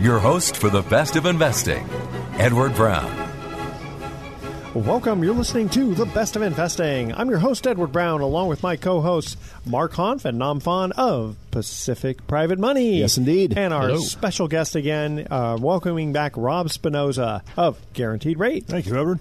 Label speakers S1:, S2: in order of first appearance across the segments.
S1: your host for the best of investing, Edward Brown.
S2: Welcome. You're listening to The Best of Investing. I'm your host, Edward Brown, along with my co hosts, Mark Hanf and Nam Phan of Pacific Private Money.
S3: Yes, indeed.
S2: And our
S3: Hello.
S2: special guest again, uh, welcoming back Rob Spinoza of Guaranteed Rate.
S4: Thank you, Edward.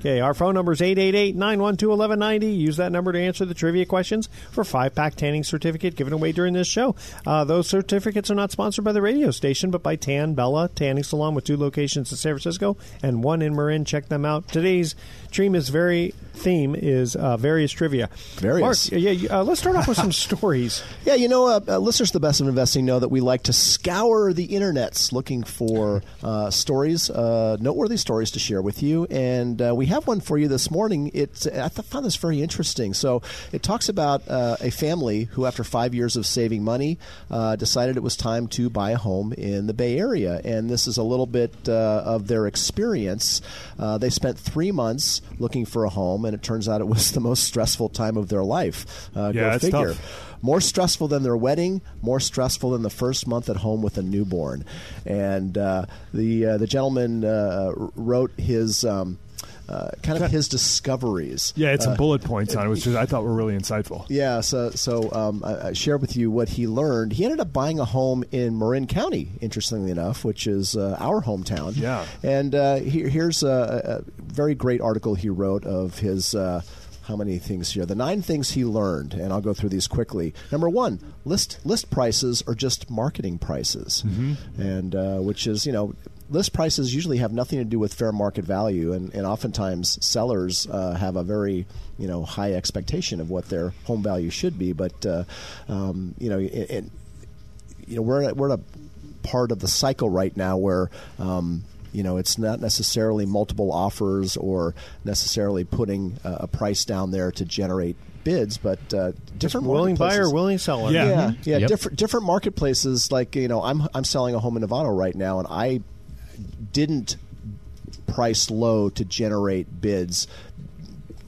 S2: Okay, our phone number is 888 912 1190. Use that number to answer the trivia questions for five pack tanning certificate given away during this show. Uh, those certificates are not sponsored by the radio station, but by Tan Bella Tanning Salon with two locations in San Francisco and one in Marin. Check them out. Today's dream is very theme is uh, various trivia.
S3: Various.
S2: Mark, yeah, uh, let's start off with some stories.
S3: Yeah, you know, uh, uh, listeners to the best of investing know that we like to scour the internets looking for uh, stories, uh, noteworthy stories to share with you. And uh, we have one for you this morning. It's I found this very interesting. So it talks about uh, a family who, after five years of saving money, uh, decided it was time to buy a home in the Bay Area. And this is a little bit uh, of their experience. Uh, they spent three months looking for a home, and it turns out it was the most stressful time of their life. Uh,
S4: Yeah,
S3: go
S4: it's
S3: figure.
S4: tough.
S3: More stressful than their wedding, more stressful than the first month at home with a newborn. And uh, the uh, the gentleman uh, wrote his um, uh, kind of his discoveries.
S4: Yeah, it's
S3: Uh,
S4: some bullet points on it, which I thought were really insightful.
S3: yeah, so so um, I, I shared with you what he learned. He ended up buying a home in Marin County, interestingly enough, which is uh, our hometown.
S4: Yeah.
S3: and uh, here, here's a, a very great article he wrote of his. How many things here? The nine things he learned, and I'll go through these quickly. Number one, list list prices are just marketing prices, and uh, which is you know list prices usually have nothing to do with fair market value, and, and oftentimes sellers uh, have a very you know high expectation of what their home value should be. But uh, um, you know, it, you know we're at, we're at a part of the cycle right now where. Um, you know, it's not necessarily multiple offers or necessarily putting uh, a price down there to generate bids, but uh, different
S2: willing buyer,
S3: marketplaces-
S2: willing seller.
S4: Yeah.
S3: yeah,
S4: Mhm.
S3: yeah.
S5: Yep.
S3: Different different marketplaces. Like you know, I'm I'm selling a home in Nevada right now, and I didn't price low to generate bids.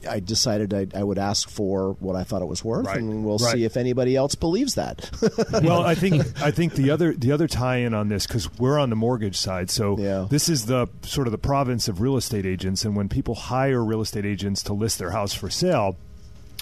S3: I decided I, I would ask for what I thought it was worth,
S4: Right.
S3: and we'll
S4: Right.
S3: see if anybody else believes that.
S4: well, I think I think the other the other tie-in on this because we're on the mortgage side, so
S3: Yeah.
S4: this is the sort of the province of real estate agents, and when people hire real estate agents to list their house for sale.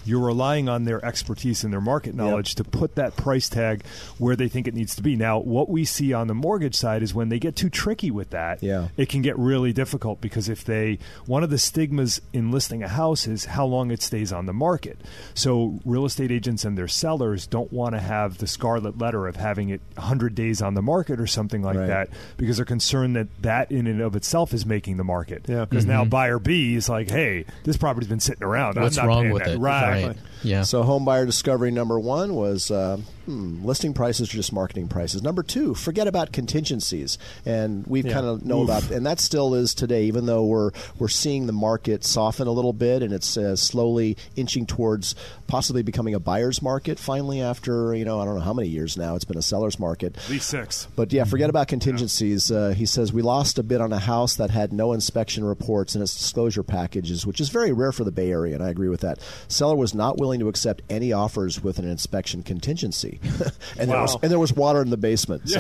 S4: You're relying on their expertise and their market knowledge to put that price tag where they think it needs to be. Now, what we see on the mortgage side is when they get too tricky with that,
S3: Yeah.
S4: it can get really difficult because if they one of the stigmas in listing a house is how long it stays on the market. So real estate agents and their sellers don't want to have the scarlet letter of having it 100 days on the market or something like
S3: Right.
S4: that because they're concerned that that in and of itself is making the market.
S2: Yeah.
S4: Because now mm-hmm. buyer B is like, "Hey, this property's been sitting around. I'm
S5: What's
S4: not
S5: wrong with
S4: that."
S5: it?
S4: Right right.
S5: Yeah.
S3: So, home buyer discovery number one was uh, hmm, listing prices are just marketing prices. Number two, forget about contingencies, and we
S2: Yeah.
S3: kind of know about, and that still is today. Even though we're we're seeing the market soften a little bit, and it's uh, slowly inching towards possibly becoming a buyer's market. Finally, after you know, I don't know how many years now, it's been a seller's market.
S4: At least six.
S3: But yeah, forget about contingencies. Uh, he says we lost a bid on a house that had no inspection reports in its disclosure packages, which is very rare for the Bay Area, and I agree with that. Seller was not willing to accept any offers with an inspection contingency, and there was and there was water in the basement. So.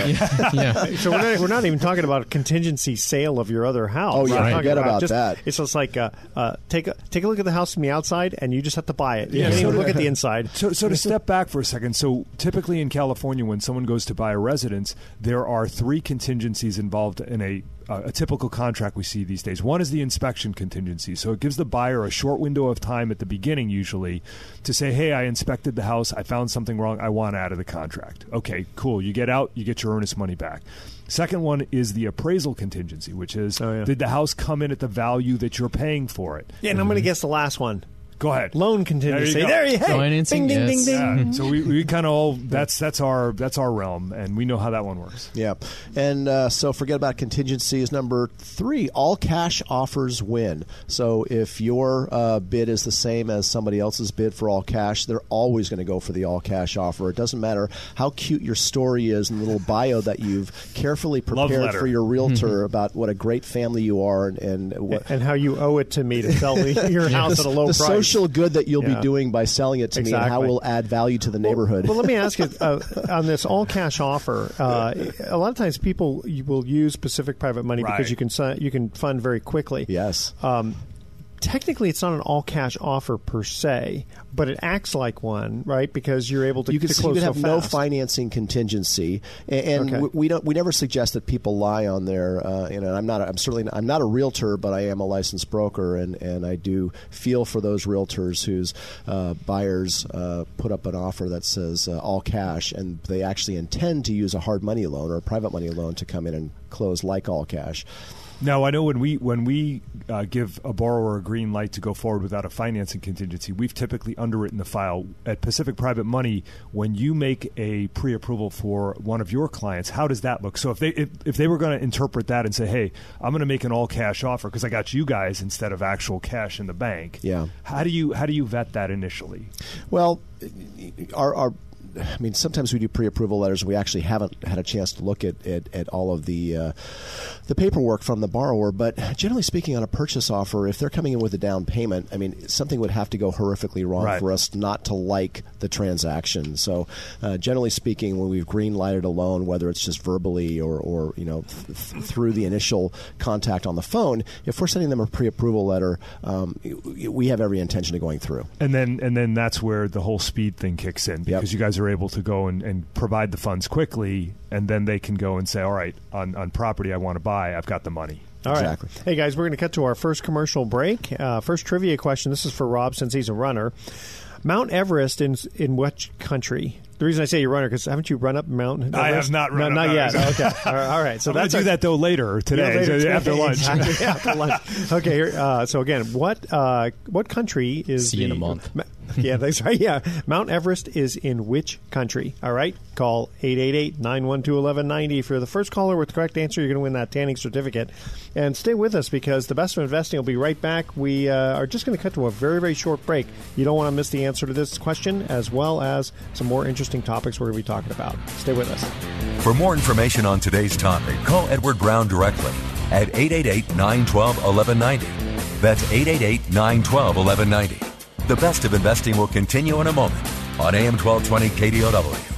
S5: yeah.
S2: So we're not, we're not even talking about a contingency sale of your other house.
S3: Oh, yeah,
S2: We're
S3: forget about
S2: just-
S3: that.
S2: It's just like uh, uh, take a take a look at the house from the outside, and you just have to buy it. You
S4: Yeah,
S2: can't
S4: so
S2: even
S4: to-
S2: look at the inside.
S4: So, so to step back for a second, so typically in California, when someone goes to buy a residence, there are three contingencies involved in a uh, a typical contract we see these days. One is the inspection contingency, so it gives the buyer a short window of time at the beginning, usually, to say, "Hey, I inspected the house, I found something wrong, I want out of the contract." Okay, cool. You get out, you get your earnest money back. Second one is the appraisal contingency, which is,
S2: Oh, yeah.
S4: did the house come in at the value that you're paying for it?
S2: Yeah, and I'm going to guess the last one.
S4: Go ahead.
S2: Loan
S4: There
S2: contingency.
S4: you go.
S2: There you hey,
S5: Financing,
S2: Ding, ding,
S5: yes.
S2: ding, ding.
S4: Yeah, so we, we kind of all that's that's our that's our realm, and we know how that one works.
S3: Yeah, and uh, so forget about contingencies. Number three, all cash offers win. So if your uh, bid is the same as somebody else's bid for all cash, they're always going to go for the all cash offer. It doesn't matter how cute your story is and the little bio that you've carefully prepared for your realtor about what a great family you are and, and what.
S2: And how you owe it to me to sell me your house at a low
S3: the
S2: price.
S3: Social good that you'll
S2: Yeah.
S3: be doing by selling it to me and how
S2: Exactly.
S3: will add value to the neighborhood.
S2: Well, let me ask you uh, on this all cash offer. Uh, a lot of times, people will use Pacific Private Money because you can you can fund very quickly.
S3: yes.
S2: Um, technically, it's not an all cash offer per se, but it acts like one, right? Because you're able to,
S3: you can,
S2: to
S3: you
S2: close
S3: can
S2: so
S3: have no financing contingency, and, and
S2: Okay.
S3: we, don't. We never suggest that people lie on their. Uh, you know, I'm not. A, I'm certainly. Not, I'm not a realtor, but I am a licensed broker, and, and I do feel for those realtors whose uh, buyers uh, put up an offer that says uh, all cash, and they actually intend to use a hard money loan or a private money loan to come in and close like all cash.
S4: Now I know when we when we uh, give a borrower a green light to go forward without a financing contingency, we've typically underwritten the file at Pacific Private Money. When you make a pre-approval for one of your clients, how does that look? So if they if, if they were going to interpret that and say, "Hey, I'm going to make an all cash offer because I got you guys instead of actual cash in the bank,"
S3: Yeah.
S4: how do you how do you vet that initially?
S3: Well, our, our I mean, sometimes we do pre-approval letters. We actually haven't had a chance to look at, at, at all of the uh, the paperwork from the borrower. But generally speaking, on a purchase offer, if they're coming in with a down payment, I mean, something would have to go horrifically wrong
S4: Right.
S3: for us not to like the transaction. So, uh, generally speaking, when we've green lighted a loan, whether it's just verbally or, or you know th- th- through the initial contact on the phone, if we're sending them a pre-approval letter, um, we have every intention of going through.
S4: And then and then that's where the whole speed thing kicks in because you guys are able to go and, and provide the funds quickly, and then they can go and say, "All right, on on property I want to buy, I've got the money."
S2: All right.
S3: Exactly.
S2: Hey, guys, we're going to cut to our first commercial break. Uh, first trivia question. This is for Rob since he's a runner. Mount Everest in in which country? The reason I say you're runner because haven't you run up Mount? Everest?
S4: I have not run
S2: no,
S4: up
S2: not yet. Okay, all right. All right. So
S4: I'm
S2: that's
S4: to do
S2: our-
S4: that though later today,
S2: Yeah, later today.
S4: after lunch.
S2: Exactly, after lunch. Okay. Here, uh, so again, what uh, what country is
S5: See you in a month.
S2: Yeah, that's right. Yeah, Mount Everest is in which country? All right, call 888-912-1190 for the first caller with the correct answer. You're going to win that tanning certificate, and stay with us because the best of investing will be right back. We uh, are just going to cut to a very very short break. You don't want to miss the answer to this question, as well as some more interesting topics we're going to be talking about. Stay with us.
S1: For more information on today's topic, call Edward Brown directly at 888 912 1190. That's 888 912 1190. The best of investing will continue in a moment on AM 1220 KDOW.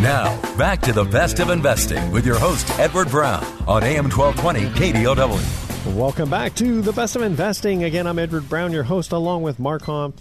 S1: Now, back to the best of investing with your host, Edward Brown, on AM 1220 KDOW.
S2: Welcome back to the best of investing. Again, I'm Edward Brown, your host, along with Mark Hanf,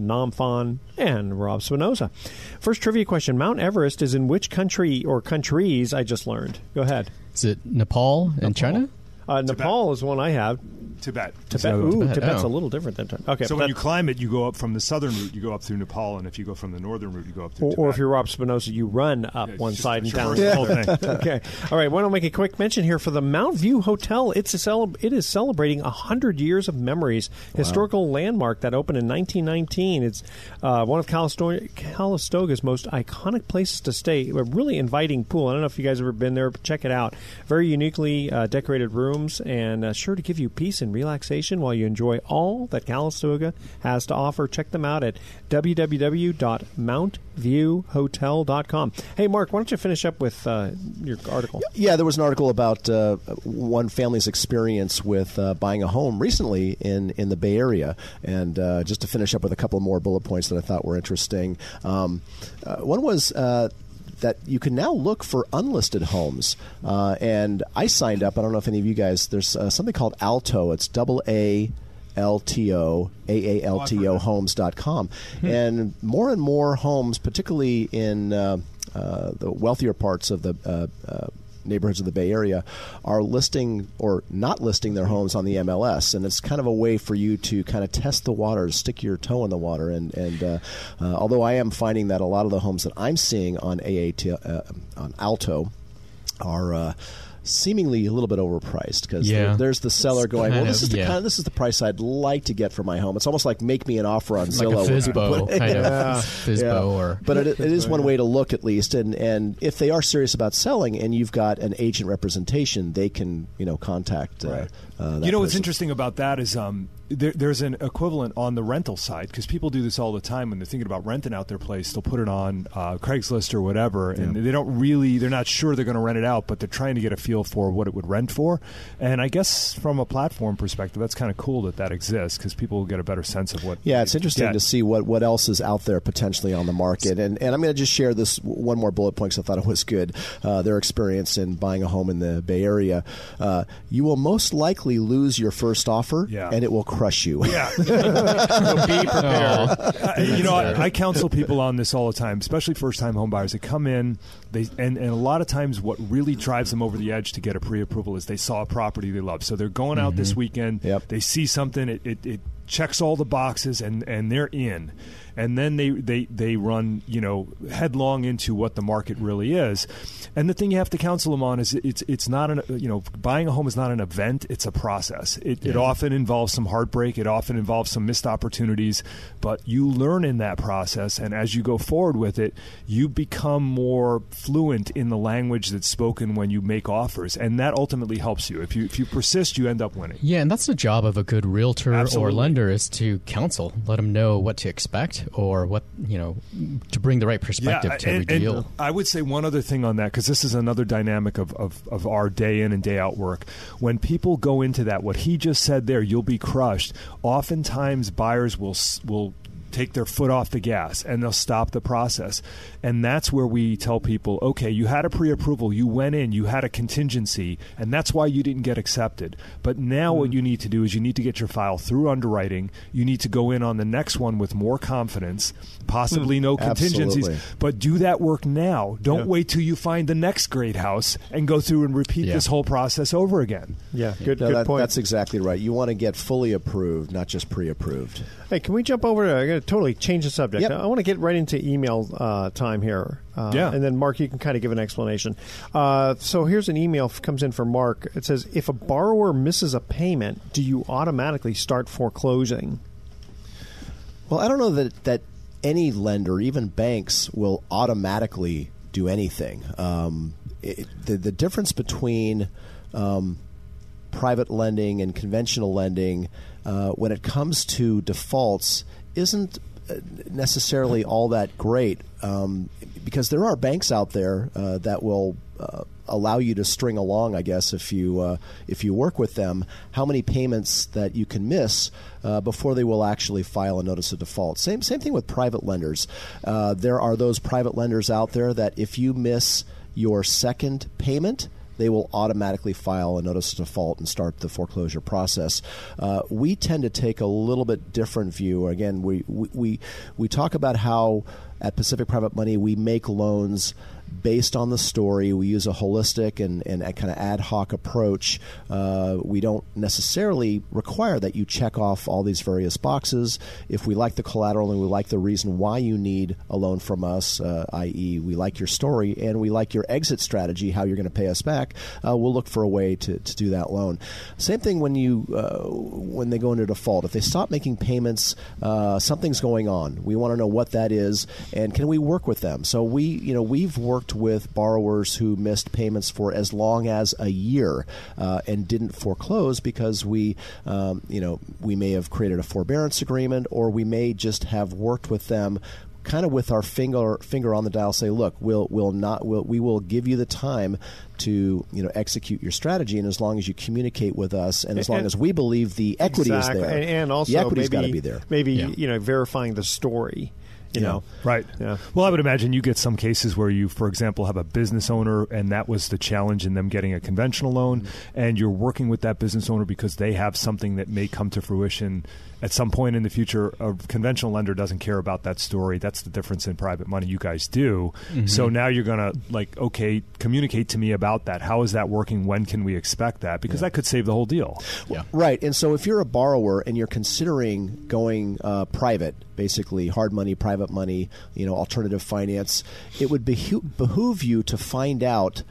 S2: Namfon, and Rob Spinoza. First trivia question: Mount Everest is in which country or countries? I just learned. Go ahead.
S5: Is it Nepal and China?
S2: Uh, Nepal is one I have.
S4: Tibet.
S2: Tibet.
S4: So,
S2: Ooh,
S5: Tibet,
S2: Tibet's
S5: oh.
S2: a little different than. Tibet. Okay,
S4: so when you climb it, you go up from the southern route. You go up through Nepal, and if you go from the northern route, you go up through.
S2: or,
S4: Tibet.
S2: or if you're Rob Spinoza, you run up
S4: Yeah,
S2: one side and down the
S4: the whole
S2: other. okay. All right. Want to make a quick mention here for the Mount View Hotel. It's a cele- it is celebrating hundred years of memories. Historical landmark that opened in 1919. It's uh, one of Calisto- Calistoga's most iconic places to stay. A really inviting pool. I don't know if you guys have ever been there, but check it out. Very uniquely uh, decorated rooms and uh, sure to give you peace and relaxation while you enjoy all that Calistoga has to offer. Check them out at www.mountviewhotel.com. Hey, Mark, why don't you finish up with uh, your article?
S3: Yeah, there was an article about uh, one family's experience with uh, buying a home recently in, in the Bay Area. And uh, just to finish up with a couple more bullet points that I thought were interesting. Um, uh, one was. That you can now look for unlisted homes, uh, and I signed up. I don't know if any of you guys. There's uh, something called Aalto. It's double A LTO, AALTO homes.com. And more and more homes, particularly in uh, uh, the wealthier parts of the uh, uh, neighborhoods of the Bay Area, are listing or not listing their homes on the MLS. And it's kind of a way for you to kind of test the waters, stick your toe in the water. And, and uh, uh, although I am finding that a lot of the homes that I'm seeing on AAT, uh, on Aalto, are uh, seemingly a little bit overpriced because
S5: Yeah.
S3: there's the seller going, "Well, this
S5: of-
S3: is the
S5: yeah.
S3: kind of, this is the price I'd like to get for my home." It's almost like make me an offer on
S5: like
S3: Zillow.
S5: a Fizbo kind
S2: Yeah.
S5: of Fizbo
S3: Yeah.
S5: or
S3: but it, it is one way to look at least and and if they are serious about selling and you've got an agent representation they can you know contact uh,
S4: Right.
S3: uh, that
S4: you know what's interesting about that is um, there, there's an equivalent on the rental side because people do this all the time when they're thinking about renting out their place. They'll put it on uh, Craigslist or whatever, and they don't really, they're not sure they're going to rent it out, but they're trying to get a feel for what it would rent for. And I guess from a platform perspective, that's kind of cool that that exists because people will get a better sense of what.
S3: Yeah, it's interesting
S4: get.
S3: to see what, what else is out there potentially on the market. And, and I'm going to just share this one more bullet point because I thought it was good. Uh, their experience in buying a home in the Bay Area. Uh, you will most likely lose your first offer,
S4: Yeah.
S3: and it will crush you.
S4: Yeah.
S2: So be prepared.
S4: Uh, you know, I, I counsel people on this all the time, especially first-time home buyers. They come in, they and, and a lot of times, what really drives them over the edge to get a pre-approval is they saw a property they love. So they're going out this mm-hmm. weekend.
S3: Yep.
S4: They see something, it, it, it checks all the boxes, and and they're in. And then they, they, they run, you know, headlong into what the market really is. And the thing you have to counsel them on is it's it's not an you know buying a home is not an event; it's a process. It, it often involves some heartbreak. It often involves some missed opportunities, but you learn in that process. And as you go forward with it, you become more fluent in the language that's spoken when you make offers, and that ultimately helps you. If you if you persist, you end up winning.
S5: Yeah, and that's the job of a good realtor
S4: Absolutely.
S5: or lender is to counsel, let them know what to expect or what you know to bring the right perspective to every
S4: and, and
S5: deal.
S4: I would say one other thing on that because this is another dynamic of, of, of our day in and day out work. When people go into that, what he just said there, you'll be crushed. Oftentimes, buyers will will take their foot off the gas and they'll stop the process. And that's where we tell people, okay, you had a pre-approval, you went in, you had a contingency, and that's why you didn't get accepted. But now what mm. you need to do is you need to get your file through underwriting. You need to go in on the next one with more confidence, possibly no contingencies,
S3: Absolutely.
S4: but do that work now. Don't
S2: Yeah.
S4: wait till you find the next great house and go through and repeat
S5: Yeah.
S4: this whole process over again.
S2: Yeah, good,
S3: No,
S2: good
S3: that-
S2: point.
S3: That's exactly right. You want to get fully approved, not just pre-approved.
S2: Hey, can we jump over to? I got to totally change the subject.
S3: Yep.
S2: I want to get right into email uh, time here. Uh,
S4: Yeah.
S2: and then Mark, you can kind of give an explanation. Uh, so here's an email f- comes in from Mark. It says, "If a borrower misses a payment, do you automatically start foreclosing?"
S3: Well, I don't know that that any lender, even banks, will automatically do anything. Um, it, the the difference between um, private lending and conventional lending, uh, when it comes to defaults, isn't uh, necessarily all that great um, because there are banks out there uh, that will uh, allow you to string along. I guess if you uh, if you work with them, how many payments that you can miss uh, before they will actually file a notice of default. Same same thing with private lenders. Uh, there are those private lenders out there that if you miss your second payment they will automatically file a notice of default and start the foreclosure process. Uh, we tend to take a little bit different view. Again, we, we, we, we talk about how at Pacific Private Money we make loans based on the story. We use a holistic and, and kind of ad hoc approach. Uh, we don't necessarily require that you check off all these various boxes. If we like the collateral and we like the reason why you need a loan from us, uh, i.e., we like your story and we like your exit strategy, how you're going to pay us back, uh, we'll look for a way to, to do that loan. Same thing when you uh, when they go into default. If they stop making payments, uh, something's going on. We want to know what that is and can we work with them. So we you know we've worked with borrowers who missed payments for as long as a year uh, and didn't foreclose because we um, you know we may have created a forbearance agreement or we may just have worked with them kind of with our finger finger on the dial say look we'll we'll not we'll, we will give you the time to you know execute your strategy and as long as you communicate with us and as long as we believe the equity
S2: exactly.
S3: is there
S2: and, and also
S3: the equity's
S2: maybe
S3: got to be there
S2: Maybe
S5: Yeah.
S2: you know verifying the story. You
S3: Yeah.
S2: know,
S4: Right.
S2: Yeah.
S4: Well, I would imagine you get some cases where you, for example, have a business owner, and that was the challenge in them getting a conventional loan, mm-hmm. and you're working with that business owner because they have something that may come to fruition at some point in the future. A conventional lender doesn't care about that story. That's the difference in private money. You guys do. So now you're going to like, okay, communicate to me about that. How is that working? When can we expect that? Because that could save the whole deal.
S5: yeah.
S3: Right, and so if you're a borrower and you're considering going uh, private, basically hard money, private money, you know, alternative finance, it would beho- behoove you to find out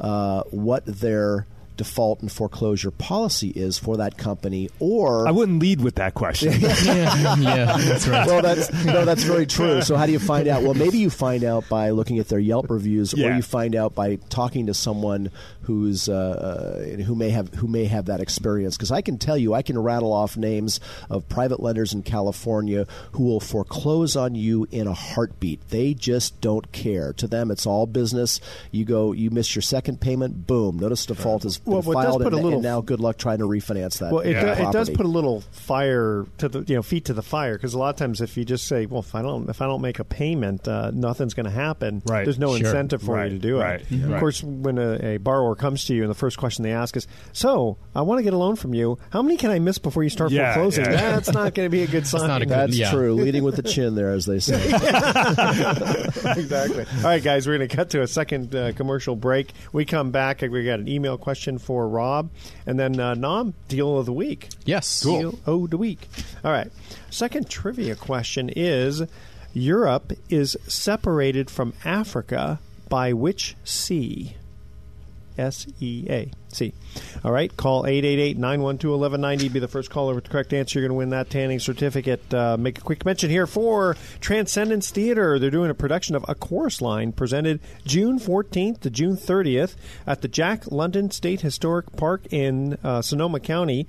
S3: uh, what their default and foreclosure policy is for that company, or
S4: I wouldn't lead with that question.
S5: yeah, yeah, that's right.
S3: well, that's no, that's very true. So, how do you find out? Well, maybe you find out by looking at their Yelp reviews, or you find out by talking to someone who's uh, uh, who may have who may have that experience. Because I can tell you, I can rattle off names of private lenders in California who will foreclose on you in a heartbeat. They just don't care. To them, it's all business. You go, you miss your second payment, boom, notice default is
S2: Well,
S3: been
S2: what does
S3: filed,
S2: put a little-
S3: and now good luck trying to refinance that.
S2: Well, it,
S4: Yeah.
S2: do- it does put a little fire to the you know feet to the fire because a lot of times if you just say, well, if I don't if I don't make a payment, uh, nothing's going to happen.
S4: Right.
S2: There's no
S5: Sure.
S2: incentive for
S4: Right.
S2: you to do
S4: Right.
S2: it. Of course, when a, a borrower comes to you and the first question they ask is, "So, I want to get a loan from you. How many can I miss before you start
S4: Yeah,
S2: foreclosing?"
S4: yeah.
S2: That's not going to be a good sign.
S5: not a good-
S3: That's
S5: Yeah.
S3: true. Leading with the chin there, as they say.
S2: exactly. All right, guys, we're going to cut to a second uh, commercial break. We come back. We got an email question for Rob, and then uh, Nam deal of the week.
S5: yes.
S2: Deal of the week. All right. Second trivia question is: Europe is separated from Africa by which sea? S E A C. All right, call 888-912-1190. Be the first caller with the correct answer. You're going to win that tanning certificate. Uh, make a quick mention here for Transcendence Theater. They're doing a production of A Chorus Line presented June 14th to June 30th at the Jack London State Historic Park in uh, Sonoma County.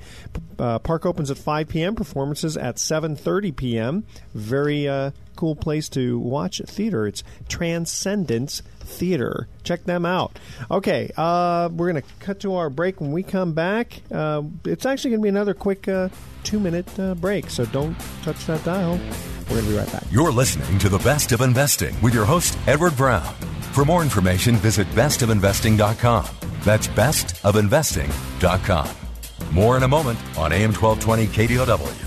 S2: Uh, park opens at 5 p.m. Performances at 7:30 p.m. Very uh, cool place to watch theater. It's Transcendence Theater. Check them out. Okay, uh, we're going to cut to our break. When we come back, uh, it's actually going to be another quick uh, two minute uh, break, so don't touch that dial. We're going to be right back.
S1: You're listening to The Best of Investing with your host, Edward Brown. For more information, visit bestofinvesting.com. That's bestofinvesting.com. More in a moment on AM 1220 KDOW.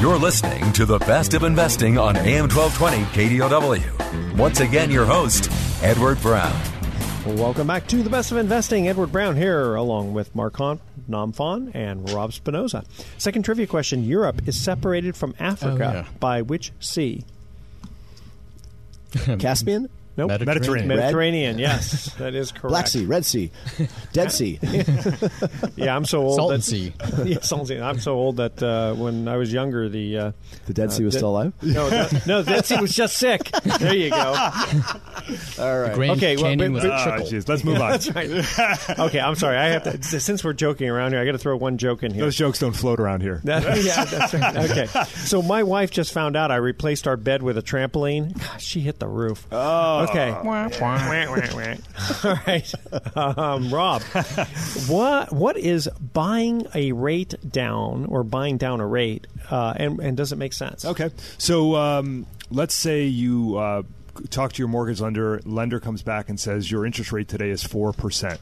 S1: You're listening to The Best of Investing on AM 1220 KDOW. Once again, your host, Edward Brown.
S2: Welcome back to the best of investing. Edward Brown here, along with Mark Hanf, Nam Phan, and Rob Spinoza. Second trivia question: Europe is separated from Africa
S5: Oh, yeah.
S2: by which sea?
S3: Caspian,
S2: Nope.
S5: Mediterranean.
S2: Mediterranean. Yes, that is correct.
S3: Black Sea, Red Sea, Dead Sea.
S2: Yeah, I'm so old.
S5: Salton
S2: that,
S5: Sea.
S2: yeah, Salton Sea. I'm so old that uh, when I was younger, the uh,
S3: The Dead Sea was
S2: Dead-
S3: still alive.
S2: no, no, no, Dead Sea was just sick. There you go.
S3: All right.
S5: Grand
S2: Okay, well,
S5: Canyon
S2: but-
S5: was
S2: but-
S4: Ah,
S5: trickle.
S4: let's move on.
S2: That's right. Okay, I'm sorry. I have to. Since we're joking around here, I got to throw one joke in here.
S4: Those jokes don't float around here.
S2: That- yeah, that's right. Okay. So my wife just found out I replaced our bed with a trampoline. Gosh, she hit the roof. Oh. Okay. All right. Um, Rob, what what is buying a rate down or buying down a rate, uh, and and does it make sense?
S4: Okay. So um, let's say you uh, talk to your mortgage lender. Lender comes back and says your interest rate today is four percent,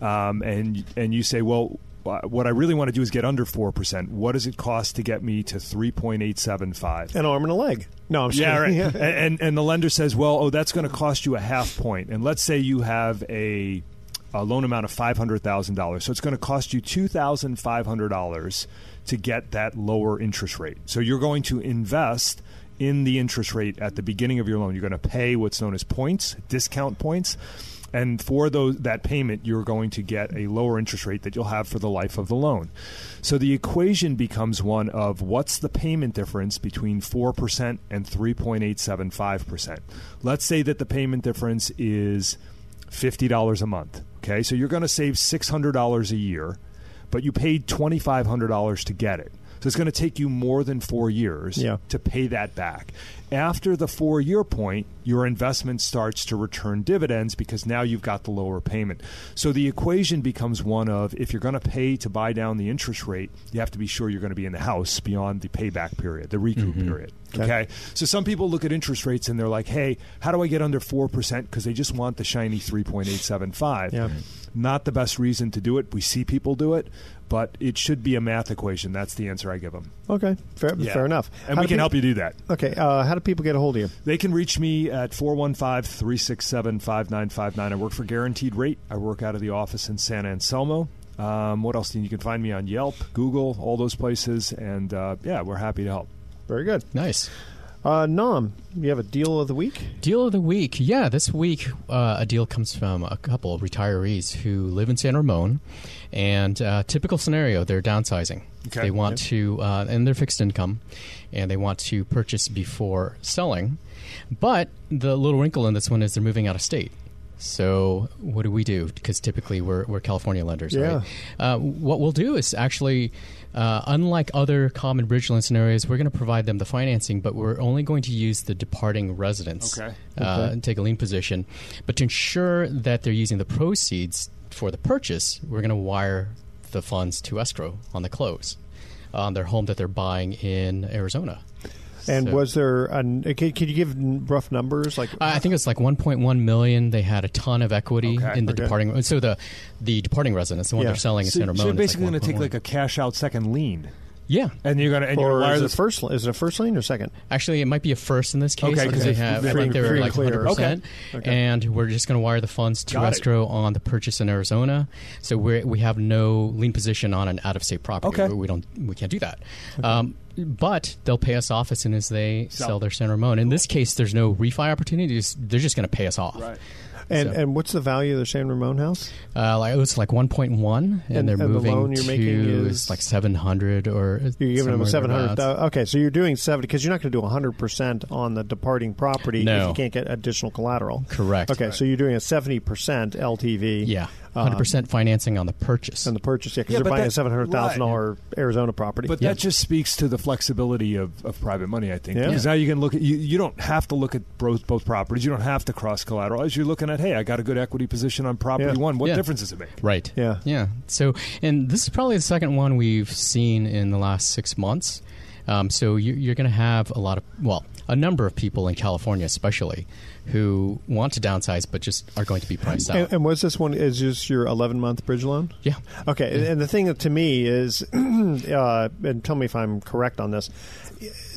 S4: um, and and you say, well. What I really want to do is get under four percent. What does it cost to get me to three point eight seven five?
S2: An arm and a leg. No, I'm
S4: Yeah,
S2: kidding.
S4: right. and and the lender says, well, oh, that's going to cost you a half point. And let's say you have a a loan amount of five hundred thousand dollars, so it's going to cost you two thousand five hundred dollars to get that lower interest rate. So you're going to invest in the interest rate at the beginning of your loan. You're going to pay what's known as points, discount points. And for those that payment, you're going to get a lower interest rate that you'll have for the life of the loan. So the equation becomes one of what's the payment difference between 4% and 3.875%. Let's say that the payment difference is $50 a month. Okay, so you're going to save $600 a year, but you paid $2,500 to get it. So it's going to take you more than four years
S2: Yeah.
S4: to pay that back. After the four year point, your investment starts to return dividends because now you've got the lower payment. So the equation becomes one of if you're going to pay to buy down the interest rate, you have to be sure you're going to be in the house beyond the payback period, the recoup mm-hmm. period. Okay. So some people look at interest rates and they're like, hey, how do I get under 4%? Because they just want the shiny 3.875.
S2: Yeah.
S4: Not the best reason to do it. We see people do it, but it should be a math equation. That's the answer I give them.
S2: Okay. Fair, fair enough.
S4: And
S2: How
S4: we can help you do that.
S2: Okay. Uh, how do people get a hold of you?
S4: They can reach me at 415 367 5959. I work for Guaranteed Rate. I work out of the office in San Anselmo. Um, what else? Do you can find me on Yelp, Google, all those places. And uh, yeah, we're happy to help.
S2: Very good.
S5: Nice.
S2: Uh, Nam, you have a deal of the week?
S5: Deal of the week. Yeah, this week uh, a deal comes from a couple of retirees who live in San Ramon, and uh, typical scenario: they're downsizing.
S4: Okay.
S5: They want to, uh, and they're fixed income, and they want to purchase before selling. But the little wrinkle in this one is they're moving out of state. So what do we do? Because typically we're, we're California lenders,
S2: Yeah.
S5: right? Uh, what we'll do is actually, uh, unlike other common bridge loan scenarios, we're going to provide them the financing, but we're only going to use the departing residents
S4: Okay.
S5: uh, and take a lien position. But to ensure that they're using the proceeds for the purchase, we're going to wire the funds to escrow on the close on their home that they're buying in Arizona.
S2: And
S5: So-
S2: was there? An, uh, could, could you give rough numbers? Like,
S5: I I think it's like 1.1 million. They had a ton of equity
S4: Okay.
S5: in the
S2: Okay.
S5: departing. So the the departing residence, the one
S2: Yeah.
S5: they're selling in
S4: So,
S5: San Ramon,
S4: so you're basically
S5: like
S4: going to take like a cash out second lien,
S5: yeah.
S4: and you're going to and you're
S2: or
S4: going to wire
S2: is it
S4: this
S2: first? Is it a first lane or second?
S5: Actually, it might be a first in this case because
S4: okay.
S5: they have. I think they
S2: free
S5: were
S2: and
S5: like 100 percent,
S2: Okay.
S5: and we're just going to wire the funds to
S4: Got it.
S5: escrow on the purchase in Arizona. So we we have no lien position on an out of state property.
S4: Okay.
S5: we, we don't we can't do that. Um, but they'll pay us off as soon as they
S4: Sell.
S5: sell their San Ramon. In this case, there's no refi opportunities. They're just going to pay us off.
S4: Right.
S2: And
S5: So-
S2: and what's the value of the San Ramon house?
S5: Uh, like it's like 1.1, and,
S2: And-
S5: they're
S2: and the loan you're
S5: to
S2: making is-
S5: like 700 or
S2: You're giving them seven hundred. Okay, so you're doing seventy because you're not going to do hundred percent on the departing property if you can't get additional collateral.
S5: Correct.
S2: Okay, so you're doing a seventy percent LTV.
S5: Yeah,
S2: um,
S5: 100% financing on the purchase.
S2: on the purchase. Yeah, because
S4: Yeah,
S2: you're
S4: but
S2: buying a
S4: that-
S2: seven hundred thousand dollar Arizona property.
S4: But
S5: Yeah.
S4: that just speaks to the flexibility of, of private money, I think.
S2: Yeah.
S4: Because now you can look at you, you don't have to look at both both properties. You don't have to cross collateralize. You're looking at, hey, I got a good equity position on property
S2: Yeah.
S4: one. What
S5: Yeah.
S4: difference does it make?
S5: Right.
S2: Yeah.
S5: Yeah. So, and this is probably the second one we've seen in the last six months. Um, so you, you're going to have a lot of, well, a number of people in California, especially, who want to downsize but just are going to be priced out.
S2: and, and was this one is this your eleven month bridge loan?
S5: yeah.
S2: Okay, and- and the thing to me is, uh, and tell me if I'm correct on this.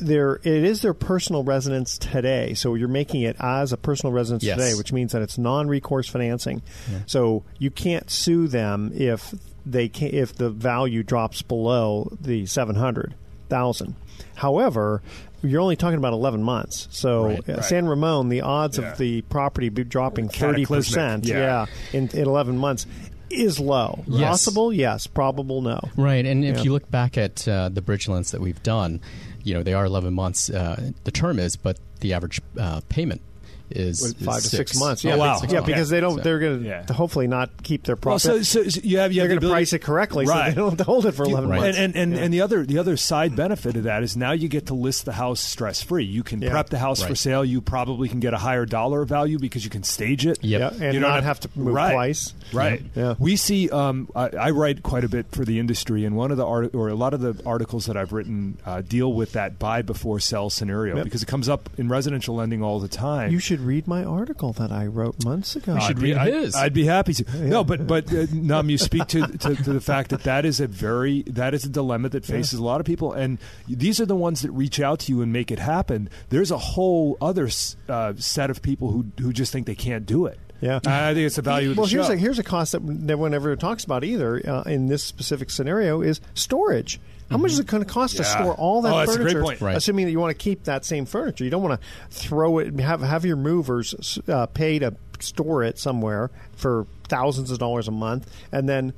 S2: There, it is their personal residence today, so you're making it as a personal residence
S5: Yes.
S2: today, which means that it's non-recourse financing. So you can't sue them if they can, if the value drops below the seven hundred thousand. However, you're only talking about 11 months. So
S5: Right.
S2: uh,
S4: Right.
S2: San Ramon, the odds
S4: Yeah.
S2: of the property be dropping 30 percent,
S4: yeah.
S2: in, in 11 months is low.
S5: Yes.
S2: Possible, yes. Probable, no.
S5: Right, and if
S2: Yeah.
S5: you look back at uh, the bridge loans that we've done, you know they are 11 months. Uh, the term is, but the average uh, payment is,
S2: With five to six, months.
S4: Oh,
S2: Yeah,
S4: wow.
S2: Yeah,
S4: Okay.
S2: because they don't.
S5: So-
S2: they're going to
S4: Yeah.
S2: hopefully not keep their
S4: Well,
S2: profit.
S4: so, so, so you have you
S2: they're
S4: have
S2: going to price it correctly, so
S4: Right.
S2: they don't have to hold it for eleven
S5: Right.
S2: months.
S4: And and, and,
S2: Yeah.
S4: and the other the other side benefit of that is now you get to list the house stress free. You can
S2: Yeah.
S4: prep the house for sale. You probably can get a higher dollar value because you can stage it.
S5: Yep.
S2: yeah, and
S4: You don't
S2: not have to move
S4: right.
S2: twice.
S4: Right.
S2: Yeah.
S4: We see. Um, I, I write quite a bit for the industry, and one of the art or a lot of the articles that I've written uh, deal with that buy before sell scenario
S2: Yep.
S4: because it comes up in residential lending all the time.
S2: You should read my article that I wrote months ago.
S5: You should
S4: I'd be,
S5: read
S4: I'd-
S5: his.
S4: I'd, be happy to. No, but but uh, Nam, you speak to, to to the fact that that is a very that is a dilemma that faces a lot of people, and these are the ones that reach out to you and make it happen. There's a whole other uh, set of people who who just think they can't do it.
S2: Yeah.
S4: I think it's a value of
S2: well,
S4: the
S2: here's
S4: show.
S2: a here's a cost that no one ever talks about either uh, in this specific scenario is storage. How much is it going to cost to
S4: Yeah.
S2: store all that
S4: Oh, that's a great
S2: furniture?
S4: point.
S5: Right.
S2: Assuming that you want to keep that same furniture, you don't want to throw it. Have have your movers uh, pay to store it somewhere for thousands of dollars a month, and then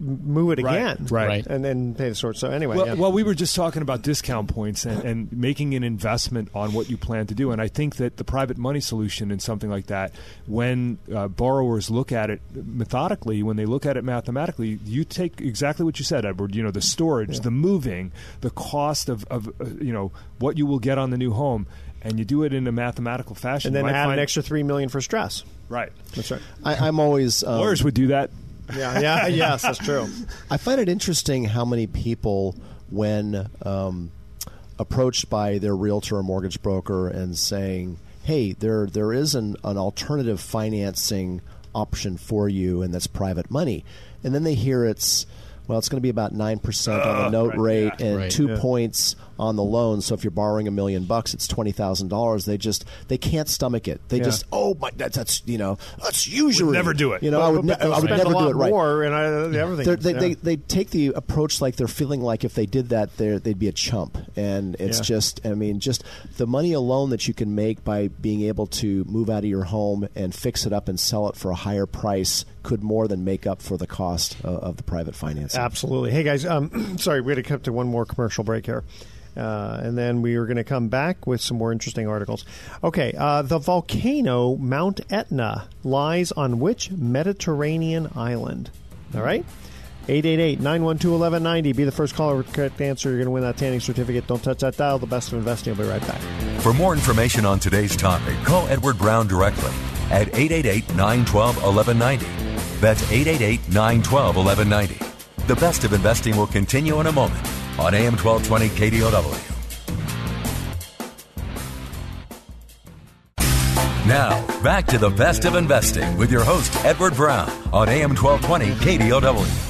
S2: m- move it again,
S4: Right.
S5: Right.
S2: and then pay the storage. So anyway,
S4: Well,
S2: yeah.
S4: well, we were just talking about discount points and, and making an investment on what you plan to do. And I think that the private money solution in something like that, when uh, borrowers look at it methodically, when they look at it mathematically, you take exactly what you said, Edward. You know, the storage, the moving, the cost of, of uh, you know what you will get on the new home, and you do it in a mathematical fashion.
S2: and then
S4: You might
S2: add an extra three million for stress.
S4: right.
S2: That's right.
S3: I, I'm always um,
S4: Lawyers would do that.
S2: Yeah, yeah, yes, that's true.
S3: I find it interesting how many people, when um, approached by their realtor or mortgage broker and saying, "Hey, there there is an, an alternative financing option for you, and that's private money," and then they hear it's Well, it's going to be about nine percent on the note
S2: right,
S3: rate
S2: yeah.
S3: and
S5: Right.
S3: two
S2: Yeah.
S3: points on the loan. So if you're borrowing a million bucks, it's twenty thousand dollars. They just they can't stomach it. They
S2: Yeah.
S3: just oh my that's that's you know that's usury.
S4: never do it.
S3: You know, I would, ne- I would never
S2: a lot
S3: do it right.
S2: more and I, everything.
S3: They,
S2: yeah.
S3: they they take the approach like they're feeling like if they did that, they'd be a chump, and it's
S2: Yeah.
S3: just I mean just the money alone that you can make by being able to move out of your home and fix it up and sell it for a higher price could more than make up for the cost of, of the private financing.
S2: Absolutely. Hey guys, um, sorry, we had to cut to one more commercial break here. Uh, and then we are going to come back with some more interesting articles. Okay, uh, the volcano Mount Etna lies on which Mediterranean island? All right? 888-912-1190. Be the first caller with the correct answer. You're going to win that tanning certificate. Don't touch that dial. The best of investing. I'll be right back.
S1: For more information on today's topic, call Edward Brown directly at 888-912-1190. That's 888-912-1190. The best of investing will continue in a moment on AM 1220 KDOW. Now, back to the best of investing with your host, Edward Brown, on AM 1220 KDOW.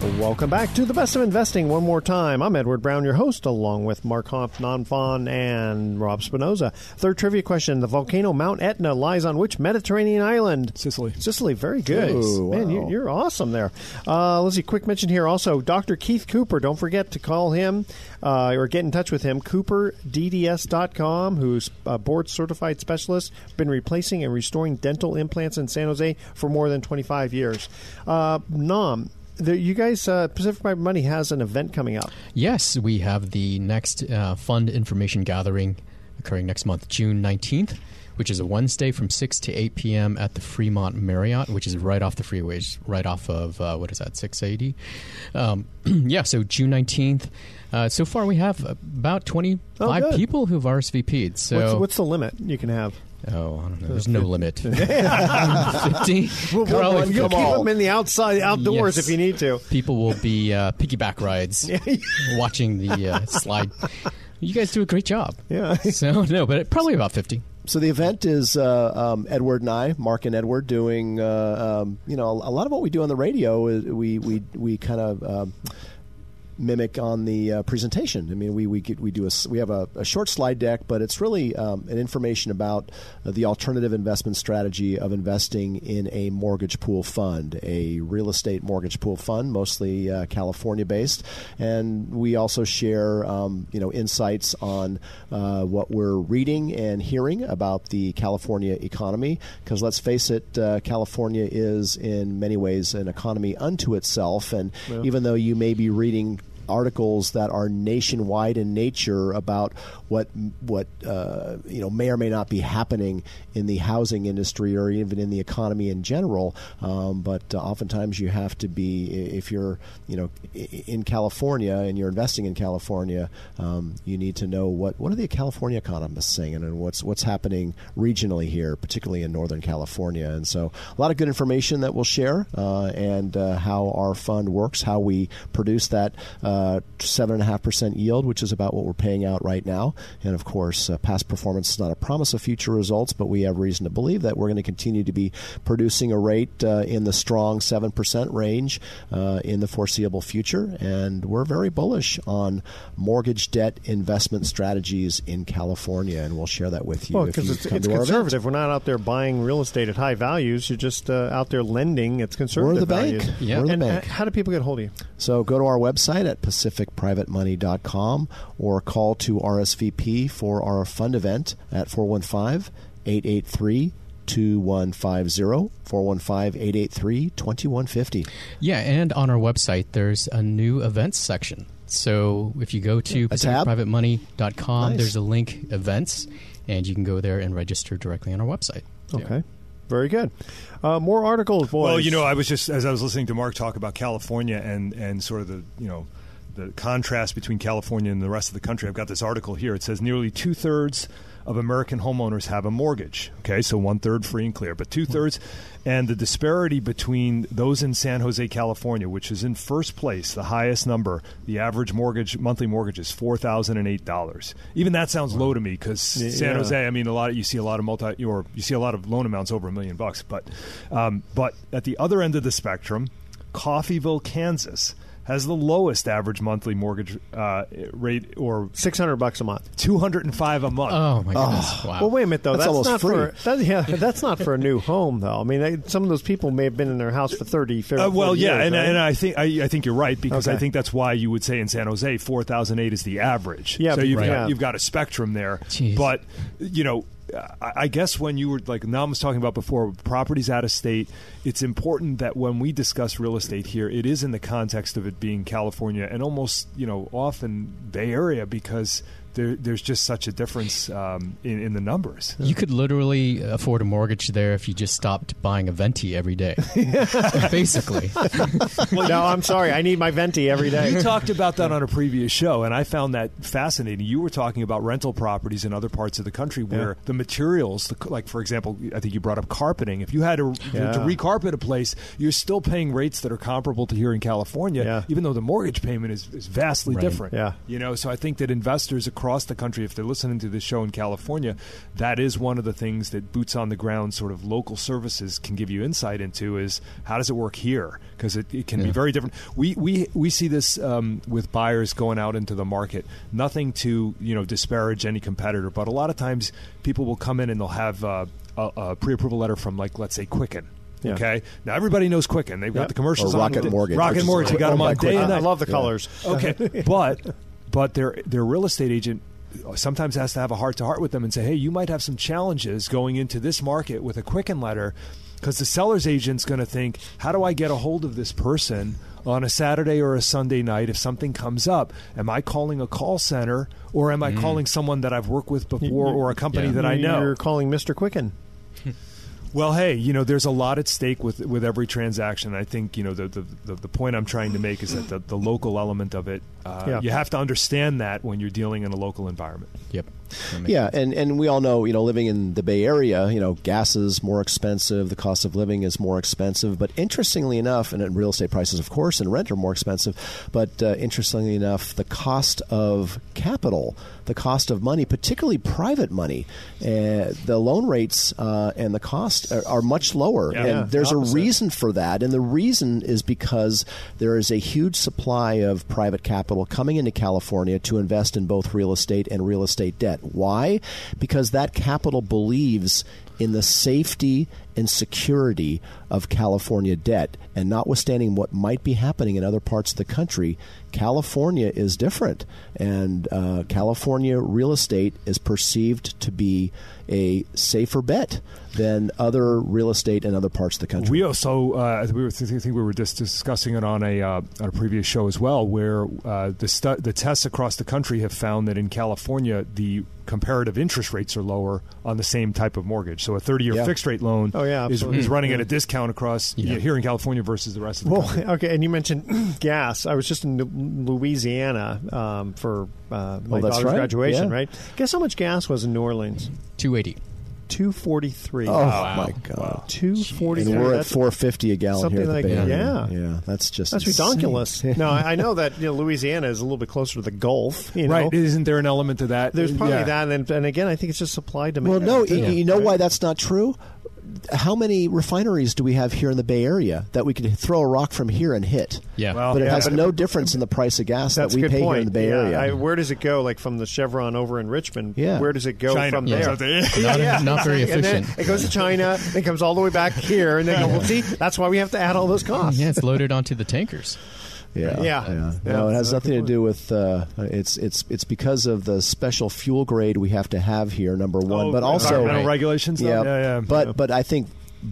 S2: Welcome back to the best of investing. One more time, I'm Edward Brown, your host, along with Mark Hanf, Nonfon, and Rob Spinoza. Third trivia question: The volcano Mount Etna lies on which Mediterranean island?
S4: Sicily.
S2: Sicily. Very good,
S3: Ooh,
S2: man. You,
S3: wow.
S2: you're awesome there. Uh, let's see. Quick mention here also: Dr. Keith Cooper. Don't forget to call him uh, or get in touch with him. CooperDDS.com, who's a board certified specialist, been replacing and restoring dental implants in San Jose for more than 25 years. Uh, Nam. The, you guys, uh, Pacific Private Money has an event coming up.
S5: Yes, we have the next uh, fund information gathering occurring next month, June 19th, which is a Wednesday from 6 to 8 p.m. at the Fremont Marriott, which is right off the freeways, right off of, uh, what is that, 680? Um, yeah, so June 19th. Uh, so far, we have about 25
S2: Oh,
S5: people who've RSVP'd. So,
S2: what's, what's the limit you can have?
S5: Oh, I don't know. There's no limit. 50?
S2: We'll,
S5: Probably
S2: we'll- you'll
S5: 50.
S2: keep them in the outside outdoors
S5: Yes.
S2: if you need to.
S5: People will be uh, piggyback rides watching the uh, slide. You guys do a great job.
S2: Yeah.
S5: So no, but probably about fifty.
S3: So the event is uh, um, Edward and I, Mark and Edward, doing uh, um, you know a lot of what we do on the radio. Is we we we kind of. Um, mimic on the uh, presentation. I mean, we we get, we do a we have a, a short slide deck, but it's really um, an information about uh, the alternative investment strategy of investing in a mortgage pool fund, a real estate mortgage pool fund, mostly uh, California based, and we also share um, you know insights on uh, what we're reading and hearing about the California economy. Because let's face it, uh, California is in many ways an economy unto itself, and even though you may be reading articles that are nationwide in nature about what what uh, you know may or may not be happening in the housing industry or even in the economy in general. Um, but uh, oftentimes you have to be if you're you know in California and you're investing in California, um, you need to know what what are the California economists saying and what's what's happening regionally here, particularly in Northern California. And so a lot of good information that we'll share uh, and uh, how our fund works, how we produce that uh, seven and a half percent yield, which is about what we're paying out right now. And of course, uh, past performance is not a promise of future results, but we have reason to believe that we're going to continue to be producing a rate uh, in the strong seven percent range uh, in the foreseeable future. And we're very bullish on mortgage debt investment strategies in California, and we'll share that with you.
S2: Well, because it's,
S3: come
S2: it's
S3: to our
S2: conservative. We're not out there buying real estate at high values. You're just uh, out there lending. It's conservative
S3: We're the bank.
S5: Yeah.
S3: We're the
S2: and
S3: bank.
S2: uh, how do people get a hold of you?
S3: So go to our website at pacificprivatemoney.com or call to RSVP for our fund event at 415 883 2150 415 883 2150.
S5: Yeah, and on our website, there's a new events section. So if you go to
S3: A tab?
S5: pacificprivatemoney.com,
S3: Nice.
S5: there's a link events, and you can go there and register directly on our website.
S2: Okay. Very good. Uh, more articles, boys.
S4: Well, you know, I was just as I was listening to Mark talk about California and and sort of the you know the contrast between California and the rest of the country. I've got this article here. It says nearly two thirds of American homeowners have a mortgage. Okay, so one third free and clear, but two thirds, and the disparity between those in San Jose, California, which is in first place, the highest number. The average mortgage monthly mortgage is four thousand and eight dollars. Even that sounds low to me because San. Jose. I mean, a lot. you see a lot of multi, or you see a lot of loan amounts over a million bucks. But, um, but at the other end of the spectrum, Coffeyville, Kansas, has the lowest average monthly mortgage uh, rate, or
S2: Six hundred bucks a month.
S4: two hundred and five a month.
S5: Oh my goodness! Wow.
S2: Well, wait a minute though.
S3: That's
S2: That's,
S3: almost
S2: not
S3: free.
S2: for that, yeah. That's not for a new home though. I mean, they, some of those people may have been in their house for 30, 40
S4: Uh, well, yeah,
S2: years,
S4: and,
S2: right?
S4: and I think I, I think you're right because I think that's why you would say in San Jose four thousand eight is the average.
S2: Yeah,
S4: so you've
S2: right.
S4: got
S2: Yeah.
S4: you've got a spectrum there.
S5: Jeez.
S4: But you know, I, guess when you were like Nam was talking about before, properties out of state. It's important that when we discuss real estate here, it is in the context of it being California and almost you know often Bay Area because. There, there's just such a difference um, in, in the numbers.
S5: You could literally afford a mortgage there if you just stopped buying a venti every day. Basically,
S2: no, I'm sorry. I need my venti every day.
S4: You talked about that on a previous show, and I found that fascinating. You were talking about rental properties in other parts of the country where the materials, the, like for example, I think you brought up carpeting. If you had to,
S2: Yeah.
S4: to recarpet a place, you're still paying rates that are comparable to here in California,
S2: Yeah.
S4: even though the mortgage payment is, is vastly
S5: Right.
S4: different.
S2: Yeah.
S4: You know, so I think that investors across the country, if they're listening to this show in California, that is one of the things that boots on the ground, sort of local services, can give you insight into is how does it work here? Because it, it can be very different. We we we see this um, with buyers going out into the market. Nothing to you know disparage any competitor, but a lot of times people will come in and they'll have uh, a, a pre-approval letter from like let's say Quicken.
S2: Yeah.
S4: Okay, now everybody knows Quicken. They've got the commercials
S3: Or
S4: on
S3: Rocket
S4: with it.
S3: Mortgage, which
S4: Rocket Mortgage. You got them on day
S3: Quicken.
S4: and
S2: I love the
S3: Yeah.
S2: colors.
S4: Okay, but but their their real estate agent sometimes has to have a heart to heart with them and say, hey, you might have some challenges going into this market with a Quicken letter, because the seller's agent's going to think, how do I get a hold of this person? On a Saturday or a Sunday night, if something comes up, am I calling a call center or am I mm. calling someone that I've worked with before or a company
S5: Yeah.
S4: that I know?
S2: You're calling Mr. Quicken.
S4: Well, hey, you know, there's a lot at stake with with every transaction. I think you know the the, the, the point I'm trying to make is that the, the local element of it, uh,
S2: Yeah.
S4: you have to understand that when you're dealing in a local environment.
S5: yep.
S3: Yeah,
S5: sense.
S3: and, and we all know, you know, living in the Bay Area, you know, gas is more expensive, the cost of living is more expensive. But interestingly enough, and real estate prices, of course, and rent are more expensive. But uh, interestingly enough, the cost of capital, the cost of money, particularly private money, uh, the loan rates uh, and the cost are, are much lower.
S4: Yeah.
S3: and
S2: Yeah,
S3: there's a reason for that. And the reason is because there is a huge supply of private capital coming into California to invest in both real estate and real estate debt. Why? Because that capital believes in the safety and security of California debt. And notwithstanding what might be happening in other parts of the country, California is different. And uh, California real estate is perceived to be a safer bet than other real estate in other parts of the country.
S4: We also, uh, we were, I think we were just discussing it on a uh, on a previous show as well, where uh, the stu- the tests across the country have found that in California the comparative interest rates are lower on the same type of mortgage. So a 30 year
S3: Yeah.
S4: fixed rate loan
S2: Oh, yeah,
S4: is,
S2: absolutely.
S4: is running at a discount across
S5: Yeah.
S4: here in California versus the rest of the
S2: Well,
S4: country.
S2: okay, and you mentioned gas. I was just in Louisiana um, for uh, my
S3: Oh,
S2: daughter's
S3: right.
S2: graduation.
S3: Yeah.
S2: Right? Guess how much gas was in New Orleans?
S5: Two eighty.
S2: Two forty three.
S3: Oh my god!
S2: Two forty
S3: And we're at four fifty a gallon
S2: something
S3: here at the
S2: like
S3: Bay
S2: Yeah.
S3: yeah, that's just
S2: That's
S3: insane.
S2: ridiculous. no, I I know that you know, Louisiana is a little bit closer to the Gulf. You know?
S4: Right? Isn't there an element to that?
S2: There's probably
S4: Yeah.
S2: that, and, and again, I think it's just supply demand.
S3: Well, no, you, you know why that's not true? How many refineries do we have here in the Bay Area that we could throw a rock from here and hit?
S5: Yeah.
S4: Well,
S3: but it
S4: yeah.
S3: has no difference in the price of gas
S2: That's
S3: that we pay
S2: point.
S3: here in the Bay
S2: Yeah,
S3: Area.
S2: I, where does it go? Like from the Chevron over in Richmond?
S3: Yeah.
S2: Where does it go
S4: China.
S2: from
S4: Yeah.
S2: there?
S5: Not, not very
S2: And then
S5: efficient.
S2: it goes to China, then comes all the way back here, and then go, well, see, that's why we have to add all those costs.
S5: Yeah, it's loaded onto the tankers.
S3: Yeah,
S2: Yeah.
S3: No,
S2: Yeah,
S3: it has nothing to do with. Uh, it's it's it's because of the special fuel grade we have to have here. Number one,
S4: Oh,
S3: but also
S4: environmental
S5: Right.
S4: regulations.
S3: yeah,
S4: yeah, yeah.
S3: But
S4: yeah.
S3: but I think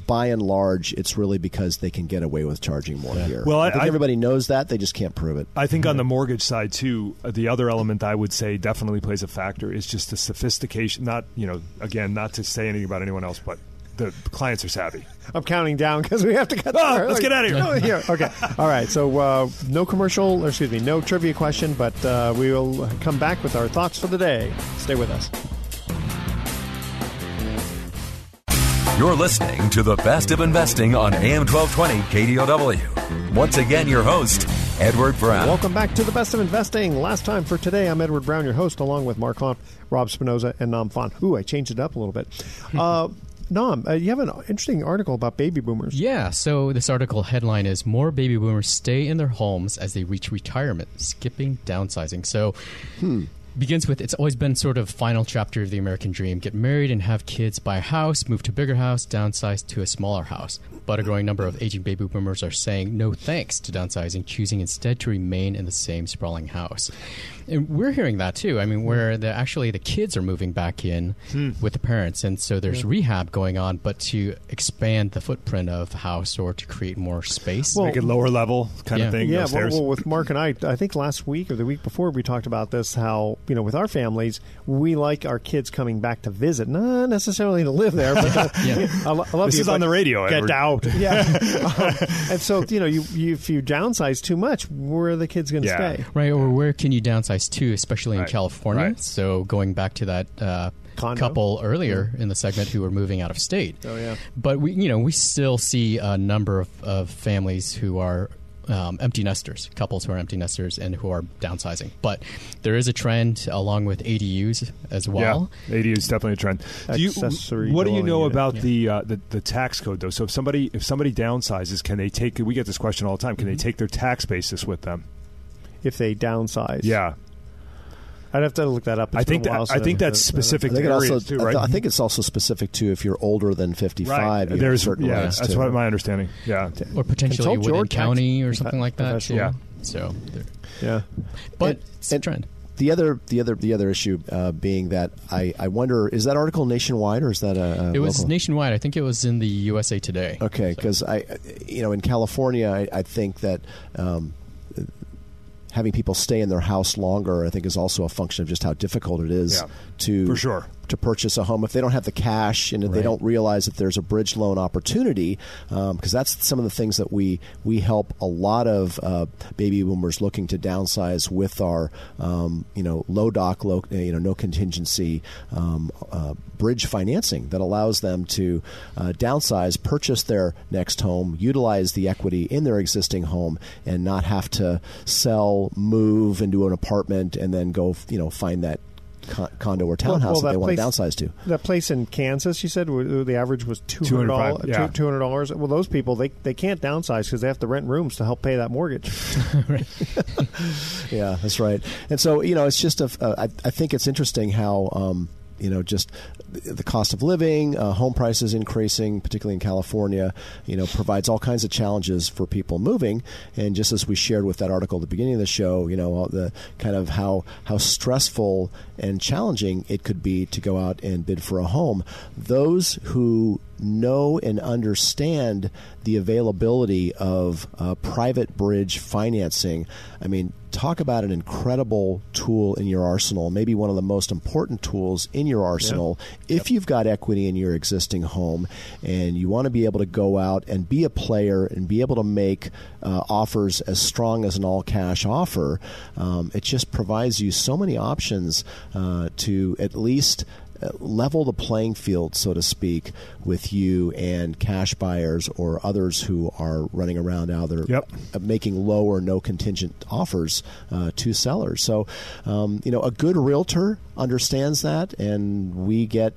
S3: by and large, it's really because they can get away with charging more here.
S4: Well, I-
S3: think
S4: I-
S3: everybody knows that. They just can't prove it.
S4: I think on the mortgage side too, uh, the other element I would say definitely plays a factor is just the sophistication. Not you know, again, not to say anything about anyone else, but the clients are savvy.
S2: I'm counting down because we have to get.
S4: Ah,
S2: there.
S4: let's get outta here.
S2: Oh, here. Okay. All right. So uh, no commercial, or excuse me, no trivia question, but uh, we will come back with our thoughts for the day. Stay with us.
S1: You're listening to the best of investing on AM 1220 KDOW. Once again, your host, Edward Brown.
S2: Welcome back to the best of investing. Last time for today, I'm Edward Brown, your host, along with Mark Hanf, Rob Spinoza, and Nam Phan. Ooh, I changed it up a little bit. Uh, Nam, uh, you have an interesting article about baby boomers.
S5: Yeah, so this article headline is More Baby Boomers Stay in Their Homes as They Reach Retirement, Skipping Downsizing. So, begins with it's always been sort of final chapter of the American dream get married and have kids, buy a house, move to a bigger house, downsize to a smaller house. But a growing number of aging baby boomers are saying no thanks to downsizing, choosing instead to remain in the same sprawling house. And we're hearing that too. I mean, where the, actually the kids are moving back in with the parents, and so there's rehab going on, but to expand the footprint of house or to create more space.
S2: Well,
S4: Make it lower level kind
S5: Yeah.
S4: of thing.
S2: Yeah, well, well, with Mark and I, I think last week or the week before we talked about this. How you know, with our families, we like our kids coming back to visit, not necessarily to live there, but uh,
S5: Yeah.
S2: I, I love
S4: This
S2: you,
S4: is on the radio,
S2: Get
S4: Edward.
S2: out, yeah. Um, and so you know, you, you if you downsize too much, where are the kids going to
S4: Yeah.
S2: stay?
S5: Right, or where can you downsize to, especially in
S4: Right,
S5: California?
S4: right.
S5: So going back to that uh,
S2: Condo.
S5: couple earlier in the segment who were moving out of state.
S2: Oh, yeah.
S5: But we, you know, we still see a number of, of families who are um, empty nesters, couples who are empty nesters and who are downsizing. But there is a trend along with ADUs as well.
S4: Yeah, ADU is definitely a trend. Do you,
S2: Accessory
S4: what do you know
S2: unit.
S4: about
S5: Yeah.
S4: the, uh, the the tax code though? So if somebody if somebody downsizes, can they take? We get this question all the time. Can
S2: Mm-hmm.
S4: they take their tax basis with them?
S2: If they downsize,
S4: Yeah,
S2: I'd have to look that up. It's
S4: I think
S2: a while
S4: that, I think that's specific
S3: I think
S4: to areas
S3: also.
S4: too, right?
S3: I think it's also specific to if you're older than 55.
S4: right. There's
S3: certain
S4: yeah, that's
S3: too.
S4: what my understanding. Yeah,
S5: Or potentially
S2: Consult
S5: within
S2: your tax
S5: county or something like that.
S4: Yeah.
S5: So,
S2: Yeah.
S5: but
S3: And-
S5: it's a trend.
S3: The other, the other, the other issue uh, being that I, I wonder is that article nationwide or is that a, a
S5: It was
S3: local?
S5: nationwide. I think it was in the USA Today.
S3: Okay, because I, you know, in California, I, I think that um, having people stay in their house longer, I think, is also a function of just how difficult it is
S4: Yeah,
S3: to
S4: for sure.
S3: To purchase a home if they don't have the cash and if they don't realize that there's a bridge loan opportunity. Because that's some of the things that we we help a lot of uh, baby boomers looking to downsize with our um, you know low doc, low you know no contingency. Um, uh, bridge financing that allows them to uh, downsize, purchase their next home, utilize the equity in their existing home, and not have to sell, move into an apartment, and then go you know find that con- condo or townhouse
S2: well,
S3: that they
S2: that
S3: want to
S2: place-
S3: downsize to.
S2: That place in Kansas, you said where the average was two hundred dollars.
S4: 205, yeah.
S2: Two hundred dollars. Well, those people they they can't downsize because they have to rent rooms to help pay that mortgage.
S3: Yeah, that's right. And so you know, it's just a. Uh, I, I think it's interesting how. Um, you know, just the cost of living, uh, home prices increasing, particularly in California, you know, provides all kinds of challenges for people moving. And just as we shared with that article at the beginning of the show, you know, the kind of how how stressful and challenging it could be to go out and bid for a home. Those who know and understand the availability of uh, private bridge financing. I mean, talk about an incredible tool in your arsenal, maybe one of the most important tools in your arsenal. If you've got equity in your existing home and you want to be able to go out and be a player and be able to make uh, offers as strong as an all cash offer, um, it just provides you so many options uh, to at least level the playing field, so to speak, with you and cash buyers or others who are running around now that are
S4: Yep.
S3: uh, making low or no contingent offers uh, to sellers. So, um, you know, a good realtor understands that, and we get.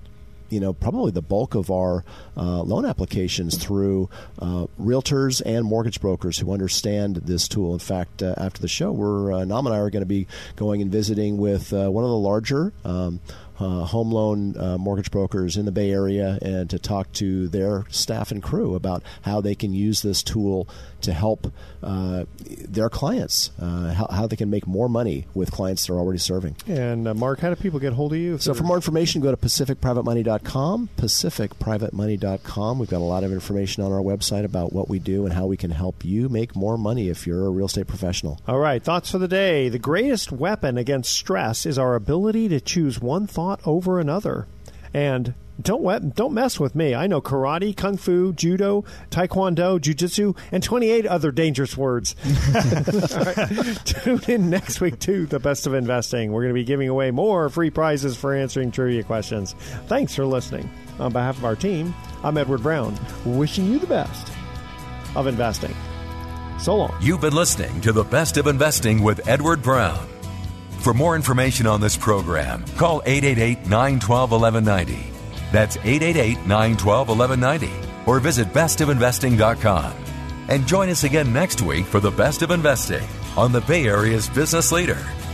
S3: You know, probably the bulk of our uh, loan applications through uh, realtors and mortgage brokers who understand this tool. In fact, uh, after the show, we're uh, Nam and I are going to be going and visiting with uh, one of the larger um, uh, home loan uh, mortgage brokers in the Bay Area and to talk to their staff and crew about how they can use this tool to help uh, their clients, uh, how, how they can make more money with clients they're already serving.
S2: And uh, Mark, how do people get hold of you?
S3: So, for more information, go to pacificprivatemoney.com. Pacificprivatemoney.com. We've got a lot of information on our website about what we do and how we can help you make more money if you're a real estate professional.
S2: All right, thoughts for the day. The greatest weapon against stress is our ability to choose one thought over another. And don't don't mess with me. I know karate, kung fu, judo, taekwondo, jujitsu, and 28 other dangerous words. Right. Tune in next week to the best of investing. We're going to be giving away more free prizes for answering trivia questions. Thanks for listening. On behalf of our team, I'm Edward Brown, wishing you the best of investing. So long.
S1: You've been listening to The Best of Investing with Edward Brown. For more information on this program, call 888 912 1190. That's 888 912 1190 or visit bestofinvesting.com. And join us again next week for the best of investing on the Bay Area's business leader,